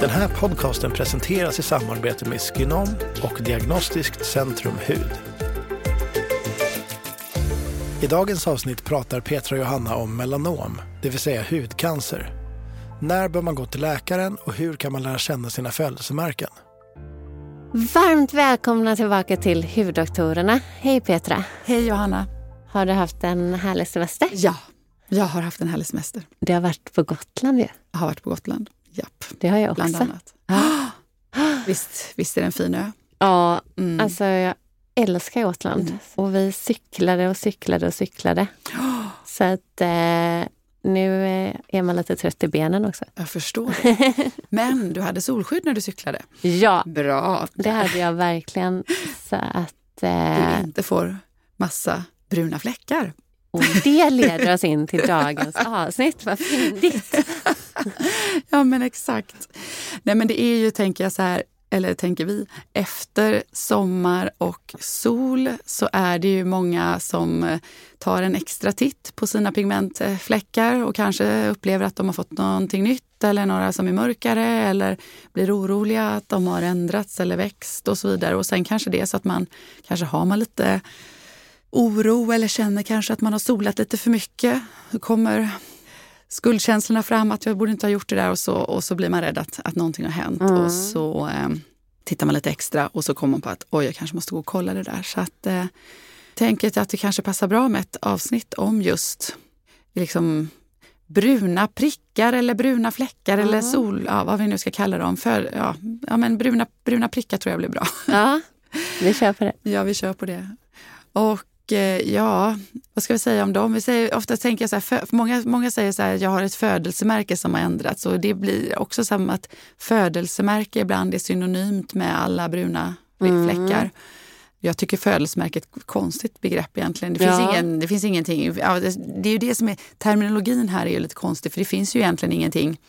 Den här podcasten presenteras i samarbete med Skinom och Diagnostiskt Centrum Hud. I dagens avsnitt pratar Petra och Johanna om melanom, det vill säga hudcancer. När bör man gå till läkaren och hur kan man lära känna sina födelsemärken? Varmt välkomna tillbaka till Huddoktorerna. Hej Petra. Hej Johanna. Har du haft en härlig semester? Ja, jag har haft en härlig semester. Du har varit på Gotland ju. Jag har varit på Gotland. Japp. Det har jag Bland också. annat. Visst, visst är det en fin ö? Ja, Mm. alltså jag älskar Gotland. Mm. Och vi cyklade och cyklade och cyklade. Så att eh, nu eh, är man lite trött i benen också. Jag förstår det. Men du hade solskydd när du cyklade. Ja, Bra. det hade jag verkligen. Så att... Du Eh, inte får massa bruna fläckar. och det leder oss in till dagens avsnitt. Vad fyndigt. Ja men exakt. Nej men det är ju, tänker jag så här, eller tänker vi, efter sommar och sol så är det ju många som eh, tar en extra titt på sina pigmentfläckar och kanske upplever att de har fått någonting nytt eller några som är mörkare eller blir oroliga att de har ändrats eller växt och så vidare. Och sen kanske det är så att man kanske har man lite oro eller känner kanske att man har solat lite för mycket. Då kommer skuldkänslorna fram att jag borde inte ha gjort det där och så, och så blir man rädd att, att någonting har hänt. Mm. Och så eh, tittar man lite extra och så kommer man på att oj, jag kanske måste gå och kolla det där. Så att eh, tänker att det kanske passar bra med ett avsnitt om just liksom bruna prickar eller bruna fläckar eller sol, ja, vad vi nu ska kalla dem. För, ja, ja, men bruna, bruna prickar tror jag blir bra. Ja, vi kör på det. Ja, vi kör på det. Och ja, vad ska vi säga om dem? Vi säger, ofta tänker jag så här, för, många, många säger så här, jag har ett födelsemärke som har ändrats och det blir också som att födelsemärke ibland är synonymt med alla bruna fläckar. Jag tycker födelsemärke är ett konstigt begrepp egentligen. Det finns, Ja. ingen, det finns ingenting. Det är ju det som är, terminologin här är ju lite konstig för det finns ju egentligen ingenting.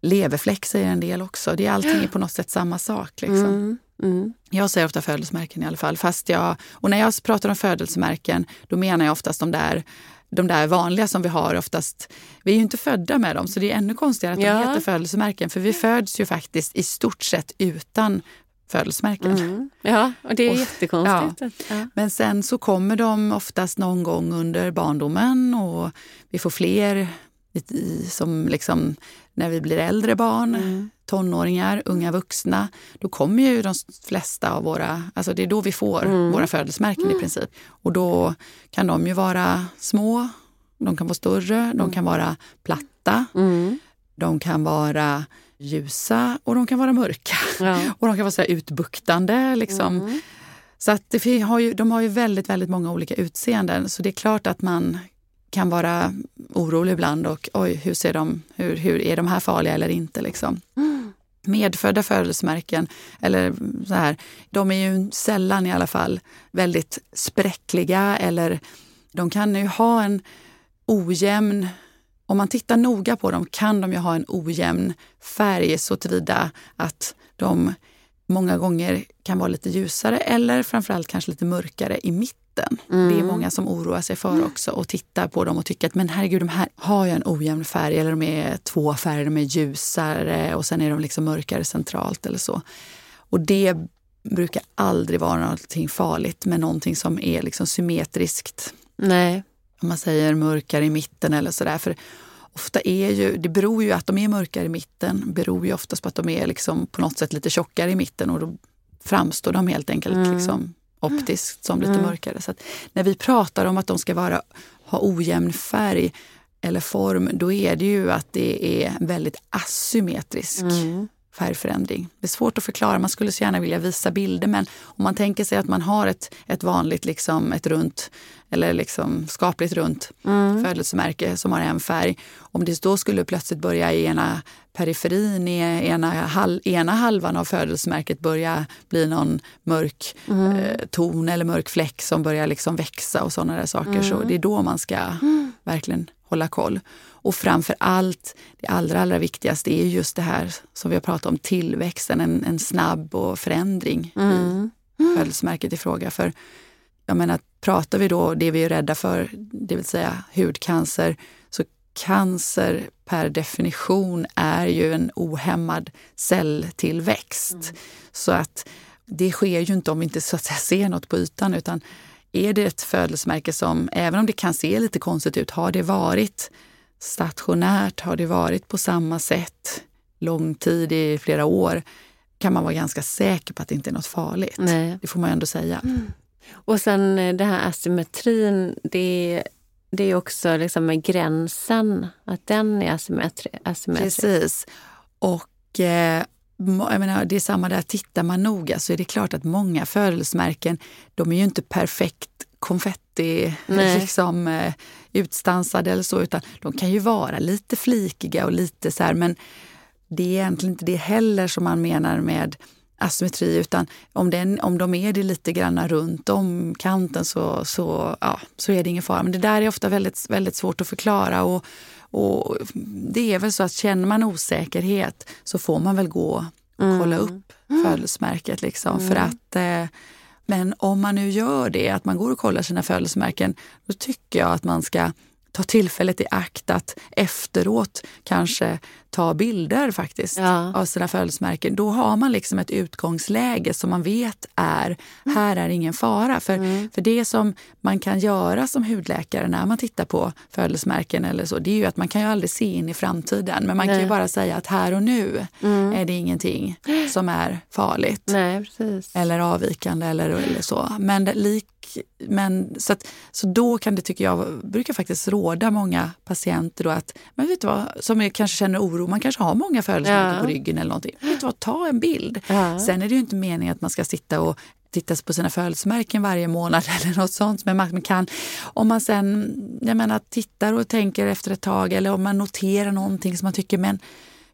Leverfläck säger en del också. Det är allting är på något sätt samma sak. Liksom. Mm, mm. Jag säger ofta födelsemärken i alla fall. Fast jag, och när jag pratar om födelsemärken då menar jag oftast de där, de där vanliga som vi har oftast. Vi är ju inte födda med dem så det är ännu konstigare att de Ja. heter födelsemärken. För vi föds ju faktiskt i stort sett utan födelsemärken. Mm. Ja, och det är Och- jättekonstigt. Ja. Men sen så kommer de oftast någon gång under barndomen och vi får fler i- som liksom när vi blir äldre barn, Mm. tonåringar, unga vuxna. Då kommer ju de flesta av våra, alltså det är då vi får Mm. våra födelsemärken i princip. Och då kan de ju vara små, de kan vara större, de kan vara platta, Mm. de kan vara ljusa och de kan vara mörka. Ja. Och de kan vara så utbuktande. Liksom. Mm. Så att det har ju, de har ju väldigt, väldigt många olika utseenden. Så det är klart att man kan vara orolig ibland och oj, hur ser de, hur, hur är de här farliga eller inte? Liksom. Medfödda födelsemärken, eller så här, de är ju sällan i alla fall väldigt spräckliga eller de kan ju ha en ojämn om man tittar noga på dem kan de ju ha en ojämn färg så tillvida att de många gånger kan vara lite ljusare eller framförallt kanske lite mörkare i mitten. Det är många som oroar sig för också och tittar på dem och tycker att men herregud, de här har ju en ojämn färg eller de är två färger, de är ljusare och sen är de liksom mörkare centralt eller så. Och det brukar aldrig vara någonting farligt med någonting som är liksom symmetriskt Nej. om man säger mörkare i mitten eller sådär. För ofta är ju, det beror ju att de är mörkare i mitten, beror ju oftast på att de är liksom på något sätt lite tjockare i mitten och då framstår de helt enkelt Mm. liksom optiskt som lite Mm. mörkare. Så när vi pratar om att de ska vara, ha ojämn färg eller form, då är det ju att det är väldigt asymmetrisk Mm. Färgförändring. Det är svårt att förklara, man skulle så gärna vilja visa bilder men om man tänker sig att man har ett, ett vanligt, liksom, ett runt eller liksom skapligt runt mm. födelsemärke som har en färg. Om det då skulle plötsligt börja i ena periferin, i ena, hal, ena halvan av födelsemärket börja bli någon mörk mm. eh, ton eller mörk fläck som börjar liksom växa och sådana där saker. Mm. Så det är då man ska mm. verkligen hålla koll. Och framför allt, det allra, allra viktigaste är just det här som vi har pratat om, tillväxten, en, en snabb och förändring mm. i födelsemärket i fråga. För jag menar, pratar vi då det vi är rädda för, det vill säga hudcancer, så cancer per definition är ju en ohämmad celltillväxt. Mm. Så att det sker ju inte om vi inte så att säga, ser något på ytan utan är det ett födelsemärke som, även om det kan se lite konstigt ut, har det varit stationärt, har det varit på samma sätt lång tid, i flera år, kan man vara ganska säker på att det inte är något farligt. Nej. Det får man ändå säga. Mm. Och sen eh, det här asymmetrin, det, det är också liksom med gränsen, att den är asymmetri, asymmetrisk. Precis. Och eh, menar, det är samma där, tittar man noga så är det klart att många födelsemärken, de är ju inte perfekt konfetti liksom, eh, utstansade eller så, utan de kan ju vara lite flikiga och lite så här, men det är egentligen inte det heller som man menar med asymmetri, utan om, den, om de är det lite grann runt om kanten så, så, ja, så är det ingen fara. Men det där är ofta väldigt, väldigt svårt att förklara. Och, och det är väl så att känner man osäkerhet så får man väl gå och mm. kolla upp mm. födelsemärket. Liksom, mm. För att, eh, men om man nu gör det, att man går och kollar sina födelsemärken, då tycker jag att man ska ta tillfället i akt att efteråt kanske ta bilder faktiskt ja. av sina födelsemärken. Då har man liksom ett utgångsläge som man vet är, här är ingen fara. För, mm. för det som man kan göra som hudläkare när man tittar på födelsemärken eller så, det är ju att man kan ju aldrig se in i framtiden. Men man Nej. kan ju bara säga att här och nu mm. är det ingenting som är farligt. Nej, eller avvikande eller, eller så. Men lik men, så, att, så då kan det, tycker jag, brukar faktiskt råda många patienter då att, men vet du vad, som kanske känner oro, man kanske har många födelsemärken ja. på ryggen eller någonting. Vet du vad, ta en bild. Ja. Sen är det ju inte meningen att man ska sitta och titta på sina födelsemärken varje månad eller något sånt. Men man kan, om man sen jag menar, tittar och tänker efter ett tag eller om man noterar någonting som man tycker, men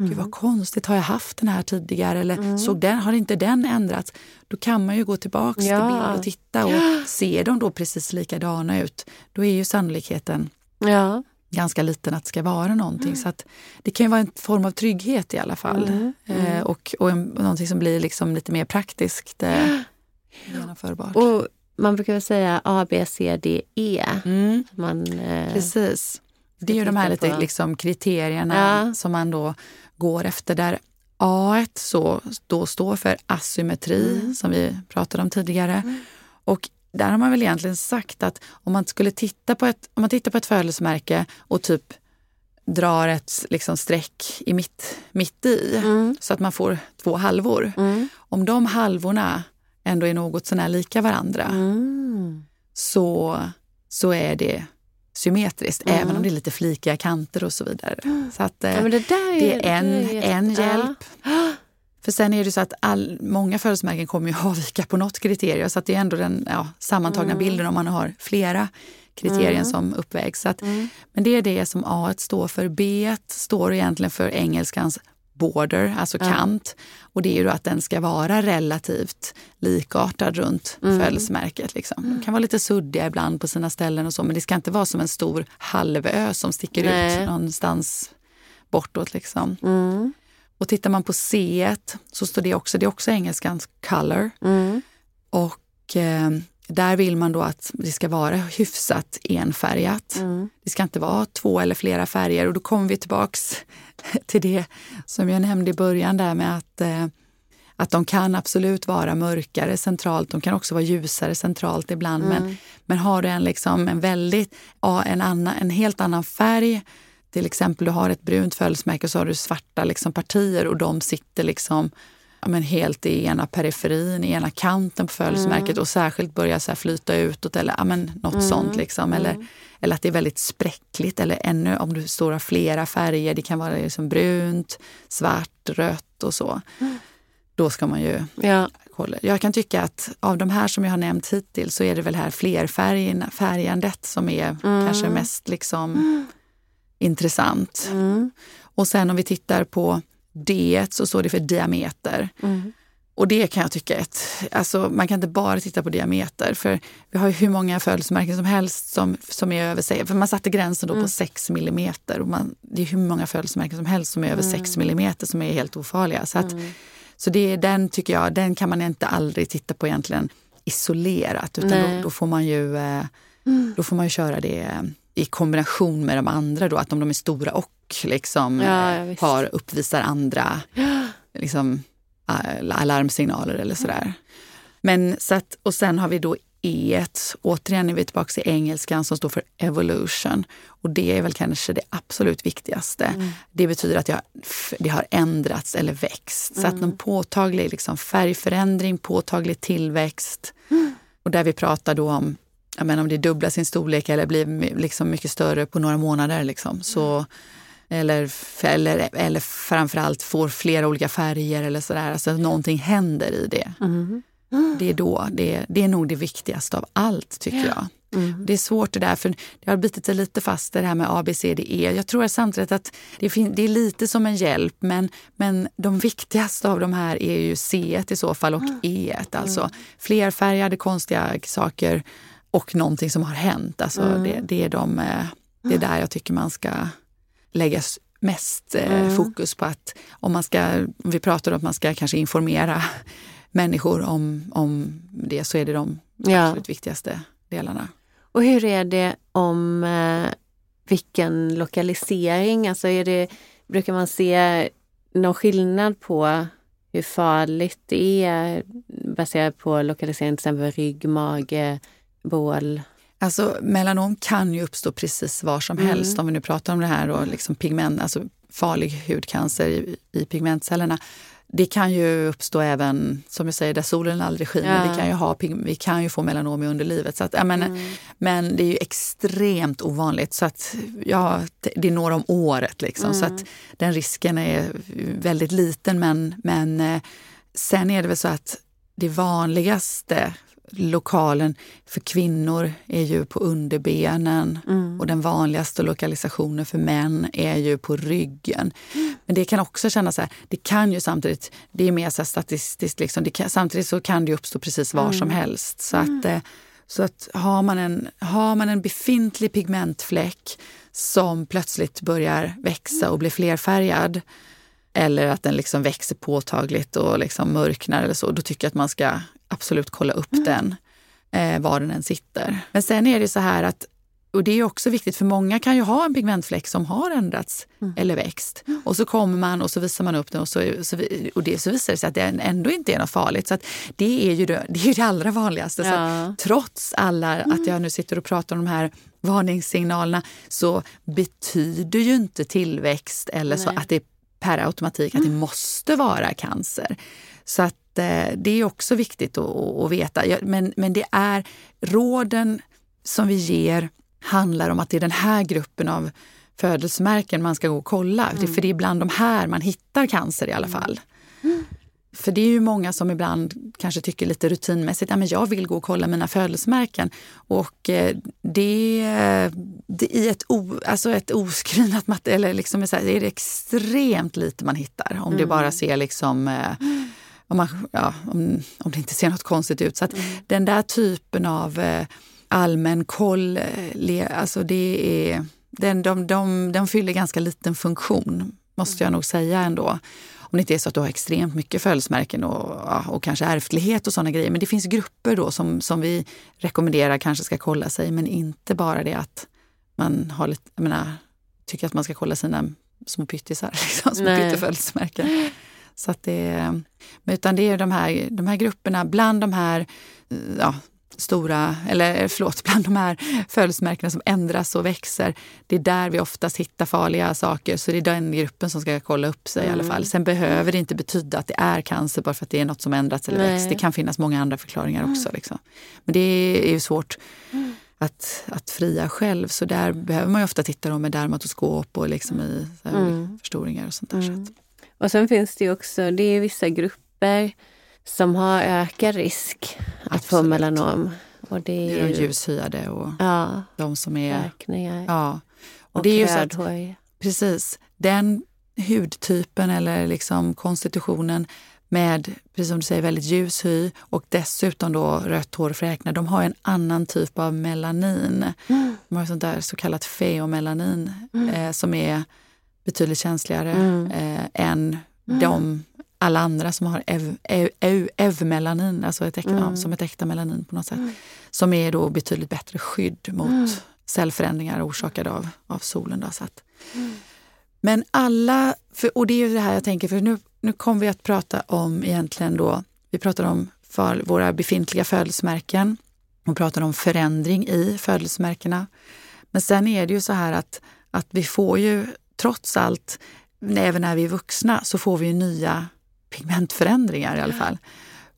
Mm. Gud vad konstigt, har jag haft den här tidigare? Eller mm. såg den, har inte den ändrats? Då kan man ju gå tillbaka ja. till bild och titta och ser de då precis likadana ut, då är ju sannolikheten ja. Ganska liten att det ska vara någonting. Mm. Så att det kan ju vara en form av trygghet i alla fall. Mm. Eh, mm. och och en, någonting som blir liksom lite mer praktiskt eh, genomförbart. Och man brukar väl säga A, B, C, D, E. Mm. Man, eh, Precis. Det är ju de här lite liksom, kriterierna ja. som man då går efter där A så då står för asymmetri mm. som vi pratade om tidigare. Mm. Och där har man väl egentligen sagt att om man skulle titta på ett, om man tittar på ett födelsemärke och typ drar ett liksom streck i mitt, mitt i mm. så att man får två halvor. Mm. Om de halvorna ändå är något sånär lika varandra mm. så, så är det symmetriskt, mm. även om det är lite flikiga kanter och så vidare. Mm. Så att, ja, det, är, det, är en, det är en hjälp. Ja. För sen är det så att all, många födelsemärken kommer ju avvika på något kriterium så att det är ändå den ja, sammantagna mm. bilden om man har flera kriterier mm. som uppvägs. Att, mm. Men det är det som A står för. B står egentligen för engelskans border, alltså kant. Och det är ju att den ska vara relativt likartad runt mm. födelsemärket. Liksom. De kan vara lite suddiga ibland på sina ställen och så, men det ska inte vara som en stor halvö som sticker Nej. ut någonstans bortåt. Liksom. Och tittar man på C så står det också, det är också engelskans color. Mm. Och eh, där vill man då att det ska vara hyfsat enfärgat. Mm. Det ska inte vara två eller flera färger och då kommer vi tillbaks till det som jag nämnde i början där med att, eh, att de kan absolut vara mörkare centralt. De kan också vara ljusare centralt ibland. Mm. Men, men har du en, liksom, en, väldigt, en, annan, en helt annan färg till exempel du har ett brunt födelsemärke och så har du svarta liksom, partier och de sitter liksom ja, men helt i ena periferin, i ena kanten på födelsemärket mm. och särskilt börjar så flyta utåt eller ja, men något mm. sånt. Liksom. Eller, mm. eller att det är väldigt spräckligt eller ännu om du står av flera färger. Det kan vara liksom brunt, svart, rött och så. Då ska man ju Ja. kolla. Jag kan tycka att av de här som jag har nämnt hittills så är det väl här flerfärgandet som är kanske mest liksom intressant. Mm. Och sen om vi tittar på D så står det för diameter. Mm. Och det kan jag tycka är ett, alltså man kan inte bara titta på diameter för vi har ju hur många födelsemärken som helst som, som är över, för man satte gränsen då på 6 millimeter och man, det är hur många födelsemärken som helst som är över 6 millimeter som är helt ofarliga. Så, att, så det är den tycker jag, den kan man inte aldrig titta på egentligen isolerat utan då, då får man ju eh, då får man ju köra det i kombination med de andra då, att om de är stora och liksom Ja, eh, ja, har uppvisar andra liksom, al- alarmsignaler eller sådär. Men så att, och sen har vi då E. Återigen är vi tillbaka i engelskan som står för evolution. Och det är väl kanske det absolut viktigaste. Det betyder att jag, det har ändrats eller växt. Så att någon påtaglig liksom, färgförändring, påtaglig tillväxt. Och där vi pratar då om jag menar, om det dubblar sin storlek eller blir liksom mycket större på några månader. Liksom, så, eller, f- eller, eller framförallt får flera olika färger eller sådär. Alltså någonting händer i det. Det är då, det, det är nog det viktigaste av allt tycker jag. Det är svårt det där, för det har bitit sig lite fast det här med A, B, C, D, E. Jag tror samtidigt att det, det är lite som en hjälp, men, men de viktigaste av de här är ju C i så fall och E. Alltså flerfärgade konstiga saker och någonting som har hänt. Alltså det, det, är de, eh, det är där jag tycker man ska lägga mest eh, fokus på att om man ska, om vi pratar om att man ska kanske informera människor om, om det så är det de Ja. absolut viktigaste delarna. Och hur är det om eh, vilken lokalisering? Alltså är det, brukar man se någon skillnad på hur farligt det är baserat på lokalisering, till exempel rygg, mage, bål? Alltså melanom kan ju uppstå precis var som helst om vi nu pratar om det här och liksom pigment, alltså farlig hudcancer i, i pigmentcellerna. Det kan ju uppstå även, som jag säger, där solen aldrig skiner. Ja. Vi, kan ju ha, vi kan ju få melanom i underlivet. Så att, ja, men, men det är ju extremt ovanligt. Så att, ja, det är några om året. Liksom, Så att den risken är väldigt liten. Men, men eh, sen är det väl så att det vanligaste lokalen för kvinnor är ju på underbenen och den vanligaste lokalisationen för män är ju på ryggen. Men det kan också kännas så här, det kan ju samtidigt, det är mer så statistiskt, liksom, kan, samtidigt så kan det uppstå precis var som helst. Så att, eh, så att har, man en, har man en befintlig pigmentfläck som plötsligt börjar växa och blir flerfärgad eller att den liksom växer påtagligt och liksom mörknar eller så, då tycker jag att man ska absolut kolla upp den, eh, var den än sitter. Men sen är det så här att, och det är också viktigt för många kan ju ha en pigmentfläck som har ändrats eller växt. Och så kommer man och så visar man upp den och så, och det, så visar det sig att det ändå inte är något farligt. Så det, är ju det, det är ju det allra vanligaste. Ja. att trots alla, att jag nu sitter och pratar om de här varningssignalerna så betyder ju inte tillväxt eller så att det per automatik att det måste vara cancer. Så att det är också viktigt att, veta. Ja, Men, men det är råden som vi ger handlar om att det är den här gruppen av födelsemärken man ska gå och kolla. Det- För det är bland de här man hittar cancer i alla fall. För det är ju många som ibland kanske tycker lite rutinmässigt att jag vill gå och kolla mina födelsemärken. Och eh, det, det i ett, o, alltså ett oscreenat material, eller liksom här, är det extremt lite man hittar. Om det bara ser liksom eh, om, man, ja, om, om det inte ser något konstigt ut. Så att den där typen av eh, allmän koll, eh, alltså det är, den, de, de, de fyller ganska liten funktion, måste jag nog säga ändå. Om det inte är så att du har extremt mycket födelsemärken och, och kanske ärftlighet och sådana grejer. Men det finns grupper då som, som vi rekommenderar kanske ska kolla sig, men inte bara det att man har lite, jag menar, tycker att man ska kolla sina små pyttisar, liksom, små pyttefödelsemärken. Så att det, utan det är de här, de här grupperna, bland de här ja, stora, eller förlåt, bland de här födelsemärkena som ändras och växer, det är där vi oftast hittar farliga saker. Så det är den gruppen som ska kolla upp sig i alla fall. Sen behöver det inte betyda att det är cancer bara för att det är något som ändrats eller Nej. växt. Det kan finnas många andra förklaringar också. Liksom. Men det är ju svårt att, att fria själv. Så där behöver man ju ofta titta med dermatoskop och liksom i här, förstoringar och sånt där. Så att, Och sen finns det ju också, det är vissa grupper som har ökad risk att Absolut. få melanom. Och det Det är är de ju ljushyade och ja, de som är... räkningar Ja. Och, och det är ju så att, precis, den hudtypen eller liksom konstitutionen med, precis som du säger, väldigt ljus hy och dessutom då rött hår och fräknar, de har en annan typ av melanin. Mm. De har sånt där så kallat feomelanin eh, som är betydligt känsligare Mm. eh, än de alla andra som har ev, ev, ev, evmelanin, alltså ett äkta, Mm. som ett äkta melanin på något sätt. Som är då betydligt bättre skydd mot cellförändringar orsakade av, av solen. Då, så att. Men alla, för, och det är ju det här jag tänker, för nu, nu kommer vi att prata om egentligen då, vi pratar om för våra befintliga födelsemärken och pratar om förändring i födelsemärkena. Men sen är det ju så här att, att vi får ju trots allt, även när vi är vuxna, så får vi nya pigmentförändringar i alla fall.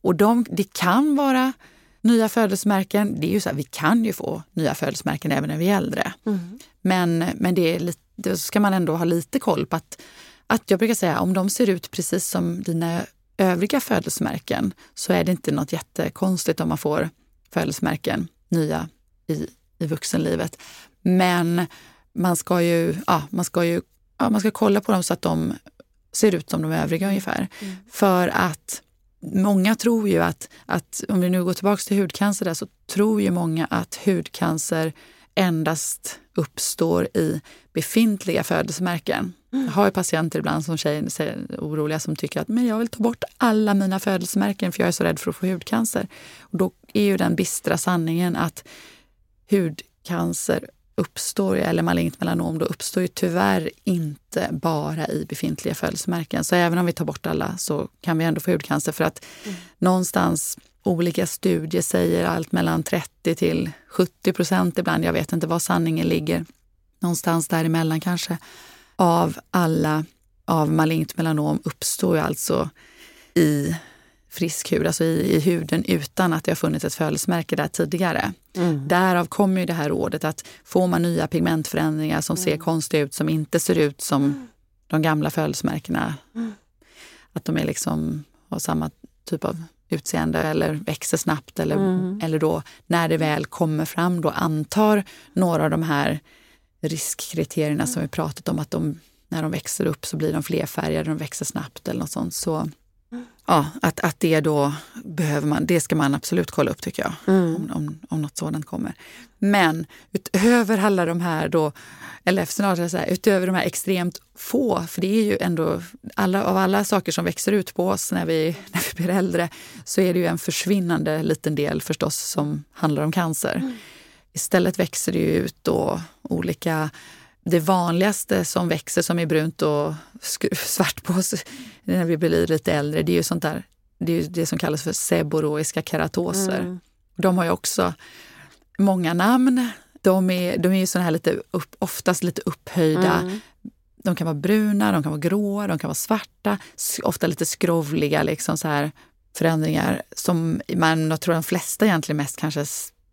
Och de, det kan vara nya födelsemärken. Det är ju så här, vi kan ju få nya födelsemärken även när vi är äldre. Mm. Men, men det är lite, då ska man ändå ha lite koll på att, att jag brukar säga om de ser ut precis som dina övriga födelsemärken så är det inte något jättekonstigt om man får födelsemärken nya i, i vuxenlivet. Men man ska ju, ja, man ska ju ja, man ska kolla på dem så att de ser ut som de övriga ungefär. För att många tror ju att, att, om vi nu går tillbaka till hudcancer där, så tror ju många att hudcancer endast uppstår i befintliga födelsemärken. Jag har ju patienter ibland som tjejer säger, oroliga som tycker att men jag vill ta bort alla mina födelsemärken för jag är så rädd för att få hudcancer. Och då är ju den bistra sanningen att hudcancer uppstår, eller malignt melanom, då uppstår ju tyvärr inte bara i befintliga födelsemärken. Så även om vi tar bort alla så kan vi ändå få hudcancer för att någonstans olika studier säger allt mellan 30 till 70 procent ibland, jag vet inte var sanningen ligger, någonstans däremellan kanske, av alla av malignt melanom uppstår ju alltså i frisk hud, alltså i, i huden utan att det har funnits ett födelsemärke där tidigare. Mm. Därav kommer ju det här rådet att får man nya pigmentförändringar som ser konstiga ut, som inte ser ut som de gamla födelsemärkena, att de är liksom, har samma typ av utseende eller växer snabbt eller, eller då när det väl kommer fram då antar några av de här riskkriterierna som vi pratat om att de, när de växer upp så blir de flerfärgade, de växer snabbt eller något sånt. Så ja, att, att det då behöver man, det ska man absolut kolla upp tycker jag, om, om, om något sådant kommer. Men utöver alla de här då, eller snarare så här, utöver de här extremt få, för det är ju ändå, alla, av alla saker som växer ut på oss när vi, när vi blir äldre, så är det ju en försvinnande liten del förstås som handlar om cancer. Istället växer det ju ut då olika det vanligaste som växer som är brunt och svart på oss när vi blir lite äldre, det är ju sånt där, det är det som kallas för seboroiska keratoser. De har ju också många namn. De är, de är ju såna här lite upp, oftast lite upphöjda. De kan vara bruna, de kan vara gråa, de kan vara svarta, ofta lite skrovliga liksom så här förändringar som man, jag tror de flesta egentligen mest kanske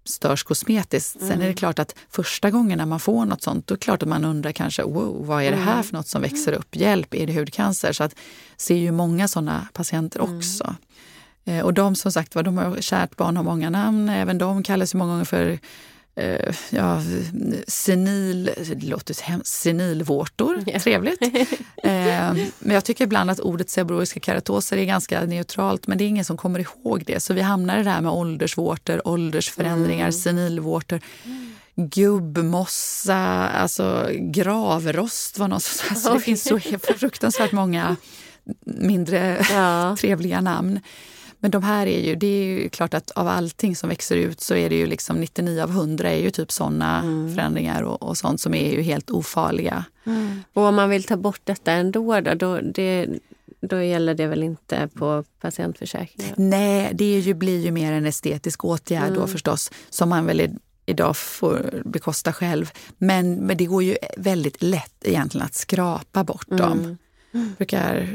störs kosmetiskt. Sen är det klart att första gången när man får något sånt, då är det klart att man undrar kanske, wow, vad är det här för något som växer upp? Hjälp, är det hudcancer? Så att ser ju många sådana patienter också. Eh, Och de som sagt var, de har kärt barn har många namn. Även de kallas ju många gånger för eh, ja, senil, det låter hemskt, senilvårtor. Ja. Trevligt. Eh, men jag tycker ibland att ordet seborrhoiska keratoser är ganska neutralt, men det är ingen som kommer ihåg det. Så vi hamnar i det här med åldersvårtor, åldersförändringar, senilvårtor. Gubbmossa, alltså gravrost var något sånt. Alltså, det finns så fruktansvärt många mindre Ja. trevliga namn. Men de här är ju, det är ju klart att av allting som växer ut så är det ju liksom 99 av 100 är ju typ sådana förändringar och, och sånt som är ju helt ofarliga. Och om man vill ta bort detta ändå, då, då, det, då gäller det väl inte på patientförsäkringen? Nej, det är ju, blir ju mer en estetisk åtgärd då förstås som man väl idag får bekosta själv. Men, men det går ju väldigt lätt egentligen att skrapa bort dem. Brukar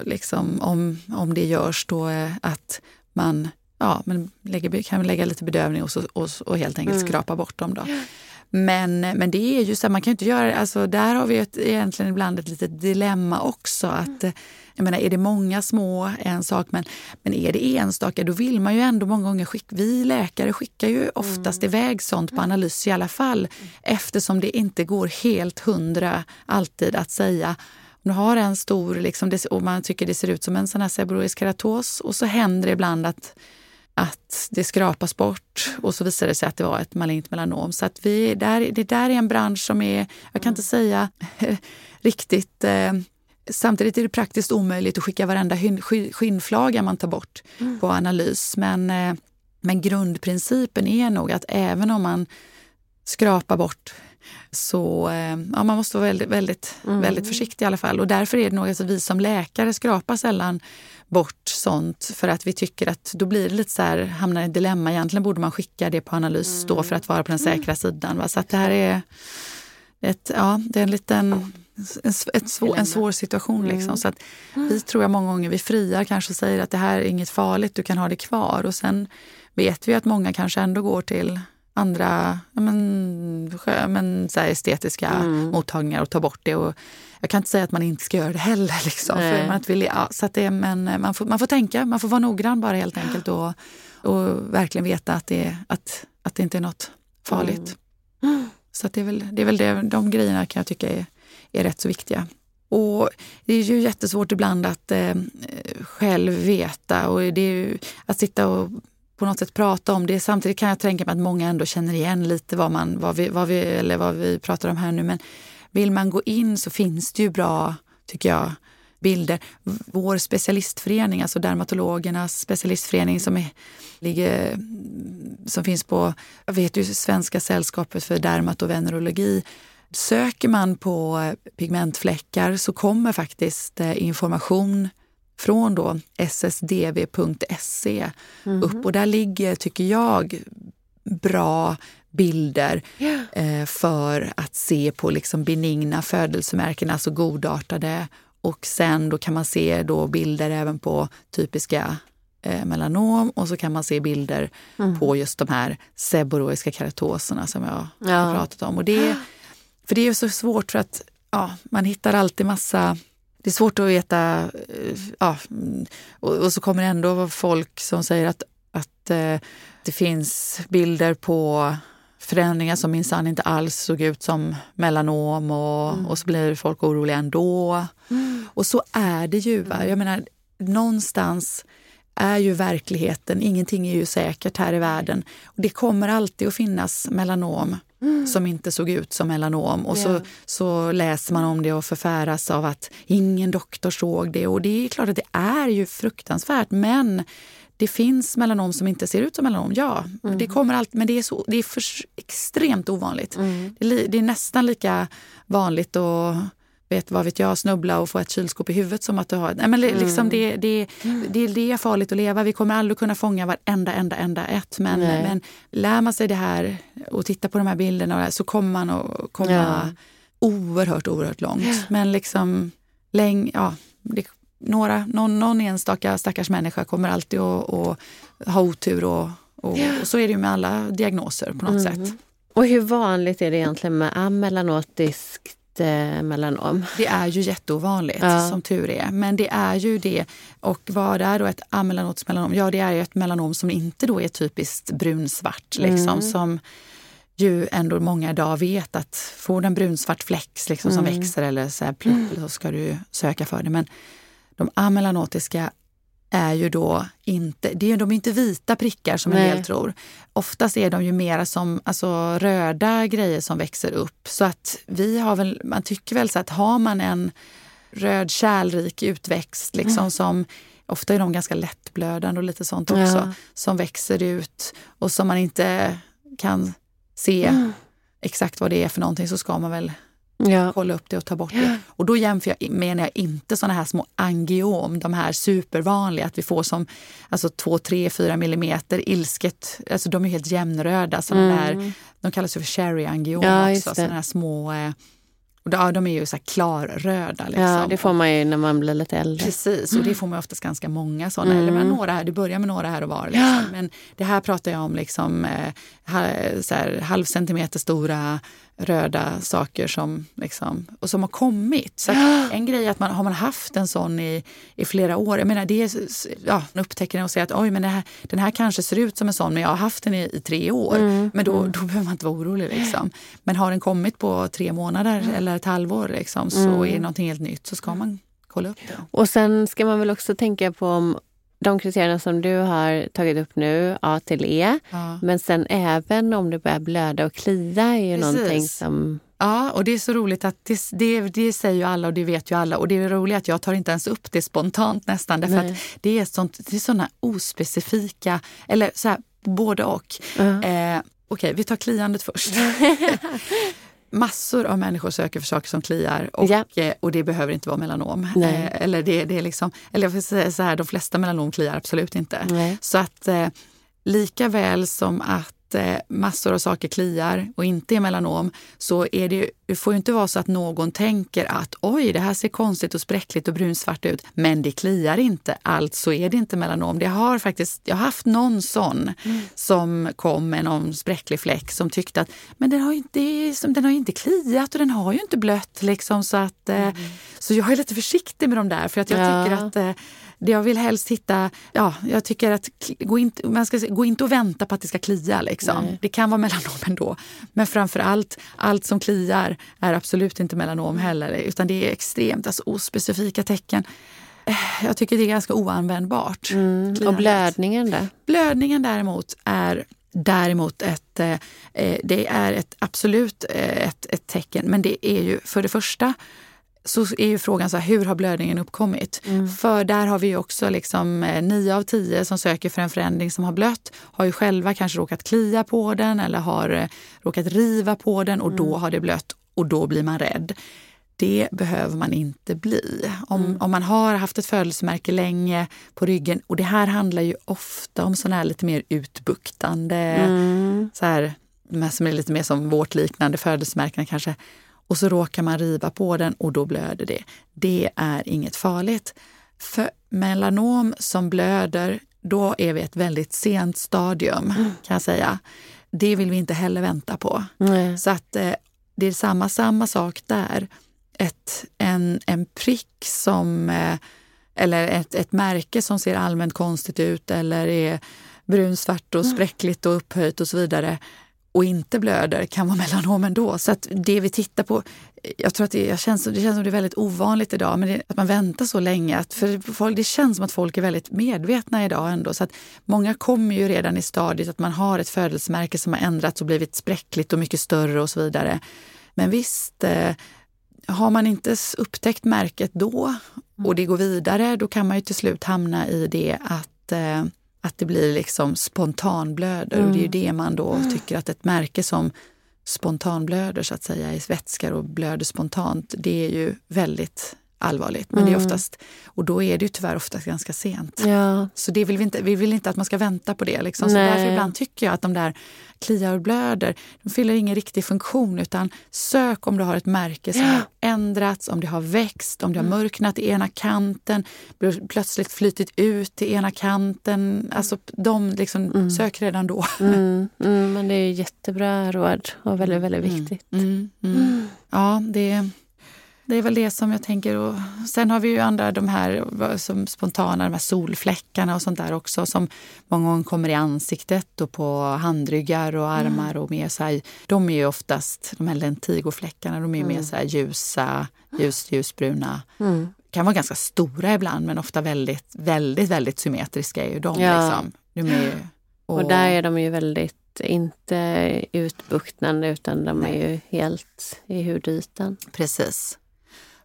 liksom, om, om det görs då eh, att man ja, men lägger, kan lägga lite bedövning och, så, och, och helt enkelt skrapa bort dem. Då. Men, men det är ju så man kan inte göra alltså där har vi ett, egentligen ibland ett litet dilemma också. Att, jag menar, är det många små, en sak, men, men är det enstaka, då vill man ju ändå många gånger skicka, vi läkare skickar ju oftast mm. iväg sånt på analys i alla fall, mm. eftersom det inte går helt hundra alltid att säga du har en stor, liksom, och man tycker det ser ut som en sån här seborrhoisk keratos och så händer det ibland att att det skrapas bort och så visar det sig att det var ett malignt melanom. Så att vi, där, det där är en bransch som är, jag kan inte säga riktigt eh, Samtidigt är det praktiskt omöjligt att skicka varenda skinnflaga man tar bort mm. på analys. Men, eh, men grundprincipen är nog att även om man skrapar bort så eh, ja, man måste vara väldigt, väldigt, mm. väldigt försiktig i alla fall. Och därför är det nog att vi som läkare skrapar sällan bort sånt för att vi tycker att då blir det lite så här, hamnar i ett dilemma. Egentligen borde man skicka det på analys mm. då för att vara på den säkra mm. sidan. Va? Så att det här är, ett, ja, det är en liten en, ett svår, en svår situation. Liksom. Mm. Så att vi tror jag många gånger vi friar kanske säger att det här är inget farligt, du kan ha det kvar. Och sen vet vi att många kanske ändå går till andra men, men, så estetiska mm. mottagningar och tar bort det. Och jag kan inte säga att man inte ska göra det heller. Liksom, för man vill, ja, så det, men man får, man får tänka, man får vara noggrann bara helt enkelt och, och verkligen veta att det, att, att det inte är något farligt. Mm. Så det är väl, det är väl det, de grejerna kan jag tycka är, är rätt så viktiga. Och Det är ju jättesvårt ibland att eh, själv veta och det är ju, att sitta och på något sätt prata om det. Samtidigt kan jag tänka mig att många ändå känner igen lite vad, man, vad, vi, vad, vi, eller vad vi pratar om här nu. Men vill man gå in så finns det ju bra, tycker jag, bilder. Vår specialistförening, alltså dermatologernas specialistförening som, är, ligger, som finns på jag vet ju, Svenska sällskapet för dermatovenerologi. Söker man på pigmentfläckar så kommer faktiskt eh, information från då ssdv.se mm upp och där ligger, tycker jag, bra bilder yeah. eh, för att se på liksom benigna födelsemärken, alltså godartade. Och sen då kan man se då bilder även på typiska eh, melanom och så kan man se bilder mm. på just de här seborrhoiska keratoserna som jag ja. har pratat om. Och det, för det är så svårt för att ja, man hittar alltid massa det är svårt att veta, eh, ja, och, och så kommer det ändå folk som säger att, att eh, det finns bilder på förändringar som minsann inte alls såg ut som melanom och, mm. och så blir folk oroliga ändå. Mm. Och så är det ju. Va? Jag menar, någonstans är ju verkligheten, ingenting är ju säkert här i världen. Och det kommer alltid att finnas melanom mm. som inte såg ut som melanom. Och yeah. så, så läser man om det och förfäras av att ingen doktor såg det. Och det är klart att det är ju fruktansvärt men det finns melanom som inte ser ut som melanom, ja. Mm. Det kommer allt, men det är, så, det är för extremt ovanligt. Mm. Det, är, det, är, nästan lika vanligt att vet, vad vet jag, snubbla och få ett kylskåp i huvudet som att du har... Nej, men liksom mm. det, det, det, det är farligt att leva. Vi kommer aldrig kunna fånga varenda enda, enda ett. Men, men lär man sig det här och tittar på de här bilderna så kommer man att komma ja. oerhört, oerhört långt. Ja. Men liksom, läng, ja, det, några, någon, någon enstaka stackars människa kommer alltid att, att ha otur och, och, ja. och, så är det ju med alla diagnoser på något mm. sätt. Och hur vanligt är det egentligen med amelanotiskt melanom? Det är ju jätteovanligt ja. som tur är. Men det är ju det. Och vad är då ett amelanotiskt melanom? Ja, det är ju ett melanom som inte då är typiskt brunsvart. Liksom, mm. Som ju ändå många idag vet att får du en brunsvart fläck liksom, mm. som växer eller så, här, så ska du söka för det. Men de amelanotiska är ju då inte, det är, de är inte vita prickar som Nej. en del tror. Oftast är de ju mera som alltså, röda grejer som växer upp. Så att vi har väl, man tycker väl så att har man en röd kärlrik utväxt liksom mm. som Ofta är de ganska lättblödande och lite sånt också. Ja. Som växer ut och som man inte kan se mm. exakt vad det är för någonting så ska man väl Ja. Kolla upp det och ta bort det. Och då jämför jag, menar jag inte såna här små angiom, de här supervanliga, att vi får som alltså 2, 3, 4 millimeter ilsket. Alltså de är helt jämnröda. Så mm. de, där, de kallas för cherry angiom ja, också. Såna här små, eh, Och då, ja, de är ju så klarröda. Liksom. Ja, det får man ju när man blir lite äldre. Precis, och det får man oftast ganska många sådana. Mm. Eller några här, det börjar med några här och var. Liksom. Ja. Men det här pratar jag om liksom, eh, så här, halv centimeter stora röda saker som, liksom, och som har kommit. Så en grej är att man har man haft en sån i, i flera år. Jag menar, det är, ja, man upptäcker den och säger att Oj, men här, den här kanske ser ut som en sån men jag har haft den i, i tre år. Mm. Men då, mm. då behöver man inte vara orolig. Liksom. Men har den kommit på tre månader mm. eller ett halvår liksom, så mm. är det någonting helt nytt så ska man kolla upp det. Och sen ska man väl också tänka på om de kriterierna som du har tagit upp nu, A till E. Ja. Men sen även om det börjar blöda och klia är ju Precis. någonting som... Ja, och det är så roligt att det, det, det säger ju alla och det vet ju alla. Och det är roligt att jag tar inte ens upp det spontant nästan. Därför Nej. att det är, sånt, det är såna ospecifika, eller så här, både och. Uh -huh. eh, Okej, okay, vi tar kliandet först. massor av människor söker för saker som kliar och, ja. Eh, och det behöver inte vara melanom. Eh, eller det, det är liksom, eller jag får säga så här, de flesta melanom kliar absolut inte. Nej. Så att eh, lika väl som att eh, massor av saker kliar och inte är melanom så är det, det får ju inte vara så att någon tänker att oj, det här ser konstigt och spräckligt och brunsvart ut, men det kliar inte, alltså är det inte melanom. Det har faktiskt, jag har haft någon sån mm. som kom med någon spräcklig fläck som tyckte att men den har ju inte, den har inte kliat och den har ju inte blött. Liksom, så, att, eh, mm. så jag är lite försiktig med de där för att jag ja. tycker att eh, jag vill helst hitta, ja, jag tycker att gå inte, man ska, gå inte och vänta på att det ska klia. Liksom. Det kan vara melanom ändå. Men framför allt, allt som kliar är absolut inte melanom heller. Utan det är extremt alltså, ospecifika tecken. Eh, jag tycker det är ganska oanvändbart. Mm. Och blödningen då? Blödningen däremot är däremot ett, eh, eh, det är ett absolut eh, ett, ett tecken. Men det är ju för det första så är ju frågan så här, hur har blödningen uppkommit? Mm. För där har vi också liksom eh, nio av tio som söker för en förändring som har blött har ju själva kanske råkat klia på den eller har eh, råkat riva på den och mm. då har det blött och då blir man rädd. Det behöver man inte bli. Om, mm. om man har haft ett födelsemärke länge på ryggen och det här handlar ju ofta om sådana här lite mer utbuktande, mm. så här, som är lite mer som vårt liknande födelsemärken kanske och så råkar man riva på den och då blöder det. Det är inget farligt. För melanom som blöder, då är vi ett väldigt sent stadium mm. kan jag säga. Det vill vi inte heller vänta på. Mm. Så att eh, det är samma, samma sak där. Ett, en, en prick som, eh, eller ett, ett märke som ser allmänt konstigt ut eller är brunsvart och mm. spräckligt och upphöjt och så vidare och inte blöder kan vara melanom ändå. Så att det vi tittar på, jag tror att det, känns, det känns som det är väldigt ovanligt idag, men det, att man väntar så länge. Att för folk, det känns som att folk är väldigt medvetna idag ändå. Så att många kommer ju redan i stadiet att man har ett födelsemärke som har ändrats och blivit spräckligt och mycket större och så vidare. Men visst, eh, har man inte upptäckt märket då och det går vidare, då kan man ju till slut hamna i det att eh, att det blir liksom spontanblöder. Mm. Och det är ju det man då mm. tycker att ett märke som spontanblöder så att säga, i vätskor och blöder spontant, det är ju väldigt allvarligt. Men mm. det är mm. oftast, och då är det ju tyvärr oftast ganska sent. Ja. Så det vill vi, inte, vi vill inte att man ska vänta på det. Liksom. Så därför ibland tycker jag att de där kliar och blöder, de fyller ingen riktig funktion. Utan sök om du har ett märke som ja. har ändrats, om det har växt, om det har mm. mörknat i ena kanten, plötsligt flytit ut i ena kanten. Alltså de liksom, mm. sök redan då. Mm. Mm, men det är jättebra råd och väldigt, väldigt viktigt. Ja, det det är väl det som jag tänker. Och sen har vi ju andra de här som spontana, de här solfläckarna och sånt där också som många gånger kommer i ansiktet och på handryggar och mm. armar. Mm. och mer så här, De är ju oftast, de här lentigofläckarna, de är mm. mer så här ljusa, ljus, ljusbruna. Mm. Kan vara ganska stora ibland men ofta väldigt, väldigt, väldigt symmetriska är ju de. Ja. Liksom. De är ju, och, och där är de ju väldigt inte utbuktande utan de är ju helt i hudytan. Precis.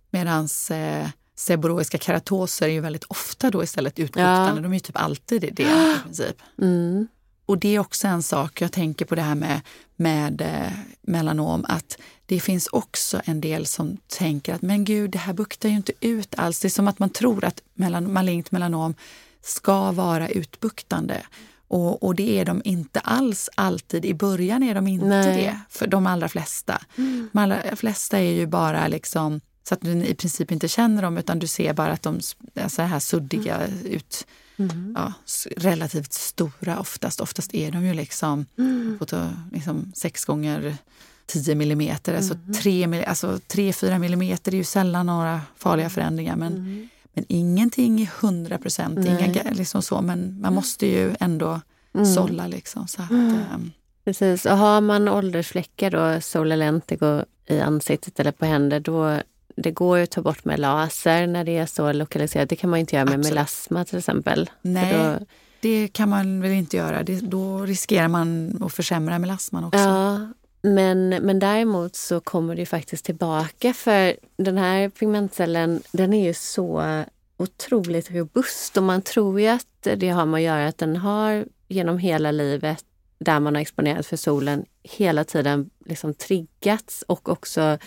Medan eh, seboroiska keratoser är ju väldigt ofta då istället utbuktande. Ja. De är ju typ alltid det i princip. Mm. Och det är också en sak, jag tänker på det här med, med eh, melanom, att det finns också en del som tänker att men gud, det här buktar ju inte ut alls. Det är som att man tror att melan, malignt melanom ska vara utbuktande. Och, och det är de inte alls alltid. I början är de inte Nej. det för de allra flesta. Mm. De allra flesta är ju bara liksom så att du i princip inte känner dem utan du ser bara att de är så här suddiga ut. Mm. Ja, relativt stora oftast. Oftast är de ju liksom Mm. på ta- liksom sex gånger 10 millimeter. Alltså Mm. 3, mil- alltså 3-4 millimeter är ju sällan några farliga förändringar. Men, Mm. men ingenting i 100 procent. Inga liksom så, men man måste ju ändå Mm. sålla. Liksom, så att, Mm. ehm, Precis, och har man åldersfläckar då, lentigo i ansiktet eller på händer, då det går ju att ta bort med laser när det är så lokaliserat. Det kan man inte göra med Absolut. melasma till exempel. Nej, Då, det kan man väl inte göra. Det, då riskerar man att försämra melasman också. ja, men, men däremot så kommer det faktiskt tillbaka för den här pigmentcellen den är ju så otroligt robust och man tror ju att det har med att göra att den har genom hela livet där man har exponerat för solen hela tiden liksom triggats och också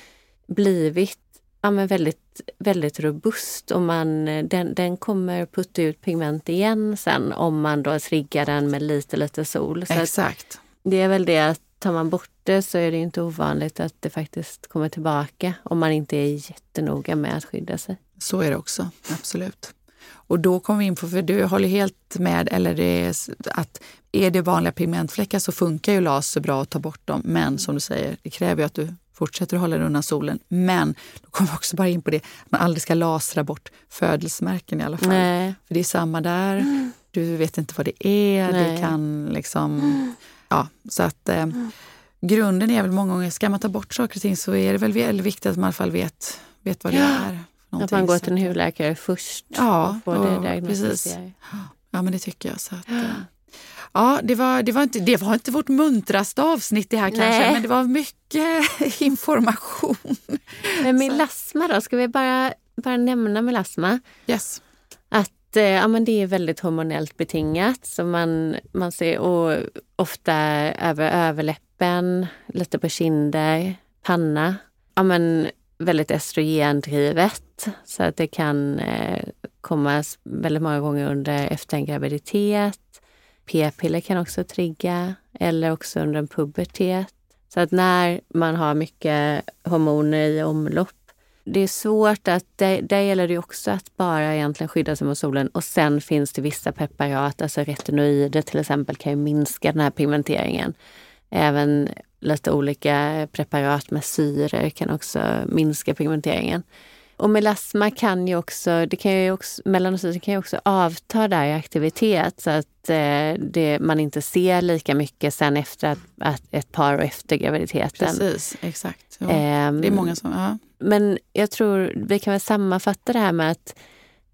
blivit ja, men väldigt, väldigt robust och man, den, den kommer putta ut pigment igen sen om man då triggar den med lite, lite sol. Så Exakt. det är väl det att tar man bort det så är det inte ovanligt att det faktiskt kommer tillbaka om man inte är jättenoga med att skydda sig. Så är det också, absolut. Och då kommer vi in på, för du håller helt med, eller är, att är det vanliga pigmentfläckar så funkar ju laser bra att ta bort dem. Men som du säger, det kräver ju att du fortsätter att hålla dig undan solen. Men då kommer vi också bara in på det, att man aldrig ska lasra bort födelsemärken i alla fall. Nej. För det är samma där, du vet inte vad det är, Nej. det kan liksom... Ja, så att eh, grunden är väl många gånger, ska man ta bort saker och ting så är det väl väldigt viktigt att man i alla fall vet, vet vad det Ja. är. Att man går till en hudläkare först Ja, och får det och diagnostiserat. Ja, men det tycker jag. Så att, eh, ja, det var, det, var inte, det var inte vårt muntraste avsnitt det här kanske, Nej. men det var mycket information. Men melasma då, ska vi bara, bara nämna melasma? Yes. Att eh, ja, men det är väldigt hormonellt betingat. Så man, man ser och ofta över överläppen, lite på kinder, panna. Ja, men väldigt östrogendrivet. Så att det kan eh, komma väldigt många gånger under efter en graviditet. P-piller kan också trigga eller också under en pubertet. Så att när man har mycket hormoner i omlopp det är svårt att, där, där gäller det också att bara egentligen skydda sig mot solen och sen finns det vissa preparat, alltså retinoider till exempel kan ju minska den här pigmenteringen. Även lite olika preparat med syror kan också minska pigmenteringen. Och melasma kan ju också, det kan ju också, melanocyter kan ju också avta där i aktivitet så att eh, det, man inte ser lika mycket sen efter att, att ett par år efter graviditeten. Precis, exakt. Ja. Ehm, det är många som... Ja. men jag tror vi kan väl sammanfatta det här med att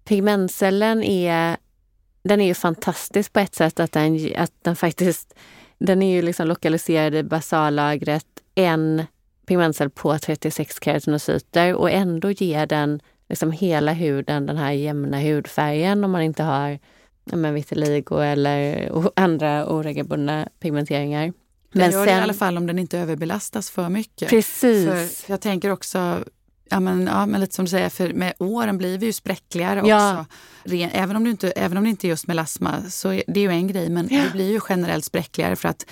pigmentcellen är, den är ju fantastisk på ett sätt att den, att den faktiskt, den är ju liksom lokaliserad i basallagret, en pigmentcell på 36 keratinocyter och ändå ger den liksom hela huden den här jämna hudfärgen om man inte har men vitiligo eller andra oregelbundna pigmenteringar. Den Men gör det i sen- alla fall om den inte överbelastas för mycket. Precis. För jag tänker också, ja men, ja, men lite som du säger, för med åren blir vi ju spräckligare Ja. också. Ren, även, om du inte, även om det inte är just melasma, så är det är ju en grej, men Ja. det blir ju generellt spräckligare för att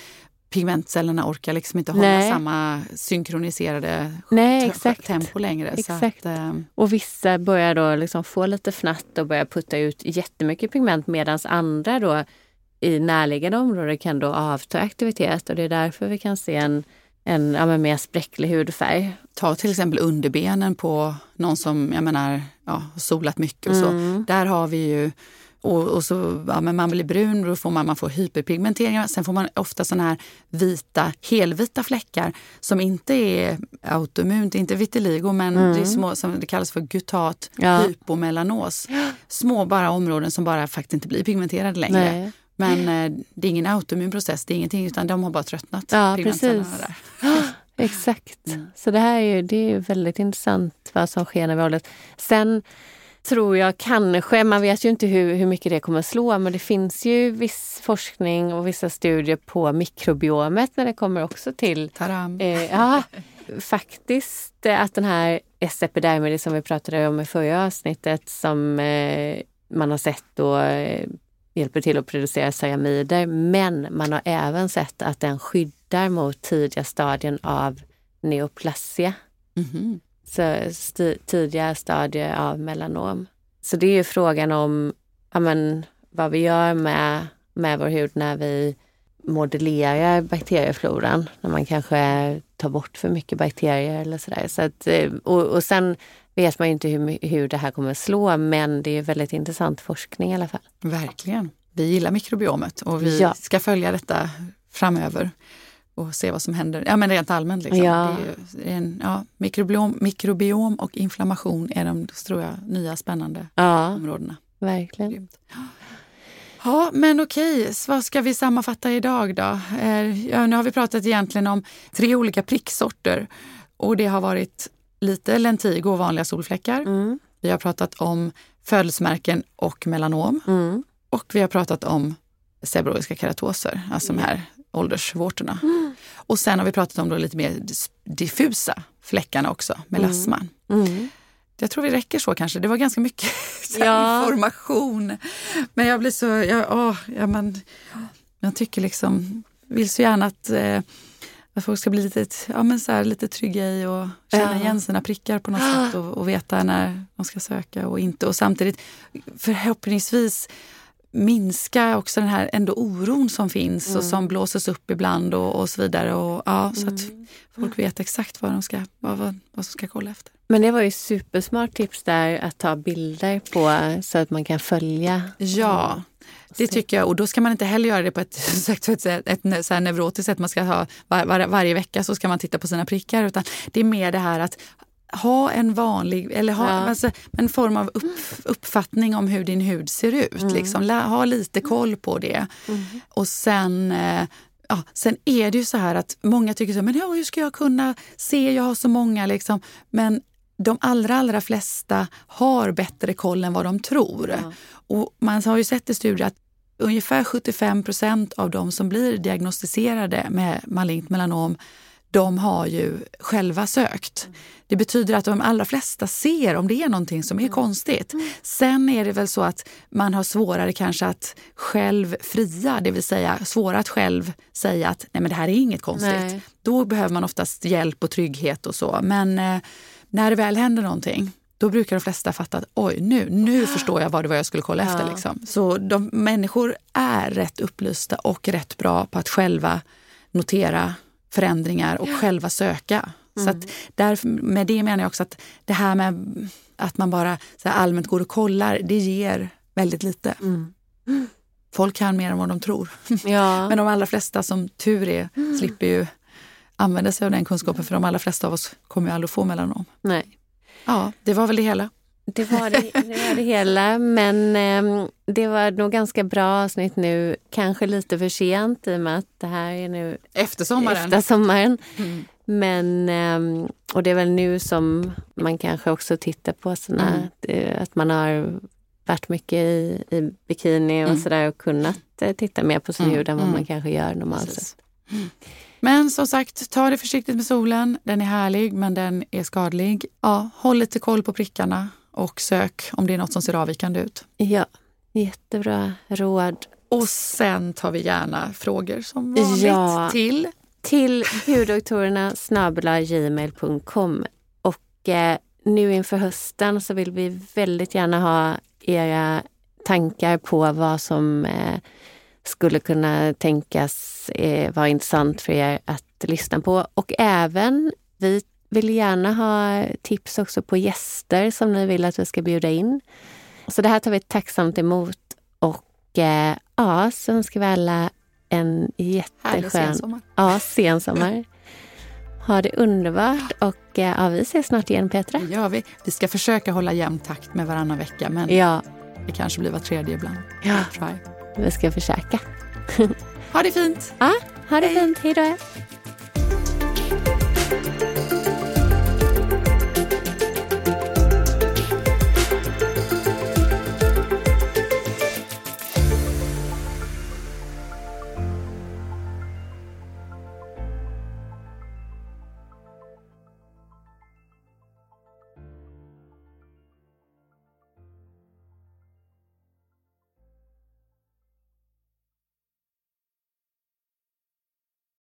pigmentcellerna orkar liksom inte hålla Nej. samma synkroniserade Nej, tempo längre. Exakt. Att, eh, Och vissa börjar då liksom få lite fnatt och börjar putta ut jättemycket pigment medan andra då i närliggande områden kan då avta aktivitet och det är därför vi kan se en, en ja, mer spräcklig hudfärg. ta till exempel underbenen på någon som jag menar, ja, solat mycket och så. Mm. Där har vi ju och, och så, ja, men man blir brun och då får man, man får hyperpigmentering. Sen får man ofta såna här vita, helvita fläckar som inte är autoimmunt, inte vitiligo, men det, är små, som det kallas för gutat Mm. Ja. hypomelanos. Små bara områden som bara faktiskt inte blir pigmenterade längre. Nej. Men eh, det är ingen autoimmun process, det är ingenting, utan de har bara tröttnat. Ja, precis. Exakt. Så det här är ju, det är väldigt intressant vad som sker när vi åldras. Sen tror jag kanske, man vet ju inte hur, hur mycket det kommer att slå, men det finns ju viss forskning och vissa studier på mikrobiomet när det kommer också till Taram. Eh, ja, faktiskt eh, att den här S. epidermidis som vi pratade om i förra avsnittet som eh, man har sett då eh, hjälper till att producera ceramider. Men man har även sett att den skyddar mot tidiga stadien av neoplasia. Mhm. Så sti- tidiga stadier av melanom. Så det är ju frågan om ja, men, vad vi gör med, med vår hud när vi modellerar bakteriefloran. När man kanske tar bort för mycket bakterier eller sådär. Så att, eh, och, och sen vet man ju inte hur, hur det här kommer att slå men det är väldigt intressant forskning i alla fall. Verkligen. Vi gillar mikrobiomet och vi Ja. ska följa detta framöver och se vad som händer. Ja, men rent allmänt. Liksom. Ja. Det är en, ja, mikrobiom, mikrobiom och inflammation är de tror jag, nya spännande Ja, områdena. verkligen. Grymt. Ja, men okej, så vad ska vi sammanfatta idag då? Eh, Ja, nu har vi pratat egentligen om tre olika pricksorter och det har varit lite lentigo och vanliga solfläckar. Mm, Vi har pratat om födelsemärken och melanom mm, och vi har pratat om seborrhoiska keratoser, alltså de här åldersvårtorna. Och sen har vi pratat om då lite mer diffusa fläckarna också, melasman. mm. Jag tror vi räcker så kanske. Det var ganska mycket Ja. information. Men jag blir så... Jag, åh, ja, men, jag tycker liksom... vill så gärna att, eh, att folk ska bli lite, ja, men så här, lite trygga i och känna Ja. igen sina prickar på något sätt och, och veta när de ska söka och inte. Och samtidigt förhoppningsvis minska också den här ändå oron som finns och som blåses upp ibland och, och så vidare. Och, ja, Så att folk vet exakt vad, de ska, vad, vad, vad som ska kolla efter. Men det var ju supersmart tips där att ta bilder på så att man kan följa. Ja, det tycker jag. Och då ska man inte heller göra det på ett, sagt, ett, ett, ett så här neurotiskt sätt. Man ska ha var, var, varje vecka så ska man titta på sina prickar. Utan det är mer det här att ha en vanlig, eller ha Ja. alltså, en form av upp, uppfattning om hur din hud ser ut. Liksom. Lä- Ha lite koll på det. Och sen eh, Ja, sen är det ju så här att många tycker så här, men ja, hur ska jag kunna se, jag har så många liksom. Men de allra, allra flesta har bättre koll än vad de tror. Ja. Och man har ju sett i studier att ungefär 75 procent av de som blir diagnostiserade med malignt melanom de har ju själva sökt. Det betyder att de allra flesta ser om det är någonting som är konstigt. Sen är det väl så att man har svårare kanske att själv fria, det vill säga svårare att själv säga att nej men det här är inget konstigt. Nej. Då behöver man oftast hjälp och trygghet och så. Men eh, när det väl händer någonting då brukar de flesta fatta att oj, nu, nu förstår jag vad det var jag skulle kolla efter. Ja. Liksom. Så de, människor är rätt upplysta och rätt bra på att själva notera förändringar och själva söka. Så att därför, med det menar jag också att det här med att man bara allmänt går och kollar, det ger väldigt lite. Mm. Folk kan mer än vad de tror. Ja. Men de allra flesta, som tur är, slipper ju använda sig av den kunskapen för de allra flesta av oss kommer ju aldrig få melanom. Nej. Ja, det var väl det hela. Det var det, det var det hela, men ehm, det var nog ganska bra avsnitt nu. Kanske lite för sent i och med att det här är nu Efter sommaren. efter sommaren. Mm. Men, ehm, och det är väl nu som man kanske också tittar på såna, Mm. eh, att man har varit mycket i, i bikini och Mm. sådär och kunnat eh, titta mer på sin Mm, hud än vad mm. man kanske gör normalt sett. Men som sagt, ta det försiktigt med solen. Den är härlig, men den är skadlig. Ja, håll lite koll på prickarna och sök om det är något som ser avvikande ut. Ja, jättebra råd. Och sen tar vi gärna frågor som vanligt Ja. till till hudoktorerna gmail.com och eh, nu inför hösten så vill vi väldigt gärna ha era tankar på vad som eh, skulle kunna tänkas eh, vara intressant för er att lyssna på. Och även, vi vill gärna ha tips också på gäster som ni vill att vi ska bjuda in. Så det här tar vi tacksamt emot och eh, ja, så önskar vi alla en jätteskön sensommar. Ja, sensommar. Ha det underbart och eh, ja, vi ses snart igen Petra. Det gör vi. Vi ska försöka hålla jämn takt med varannan vecka, men Ja, det kanske blir var tredje ibland. ja, vi ska försöka. Ha det fint! Ja, ha det Hej. fint. Hej då.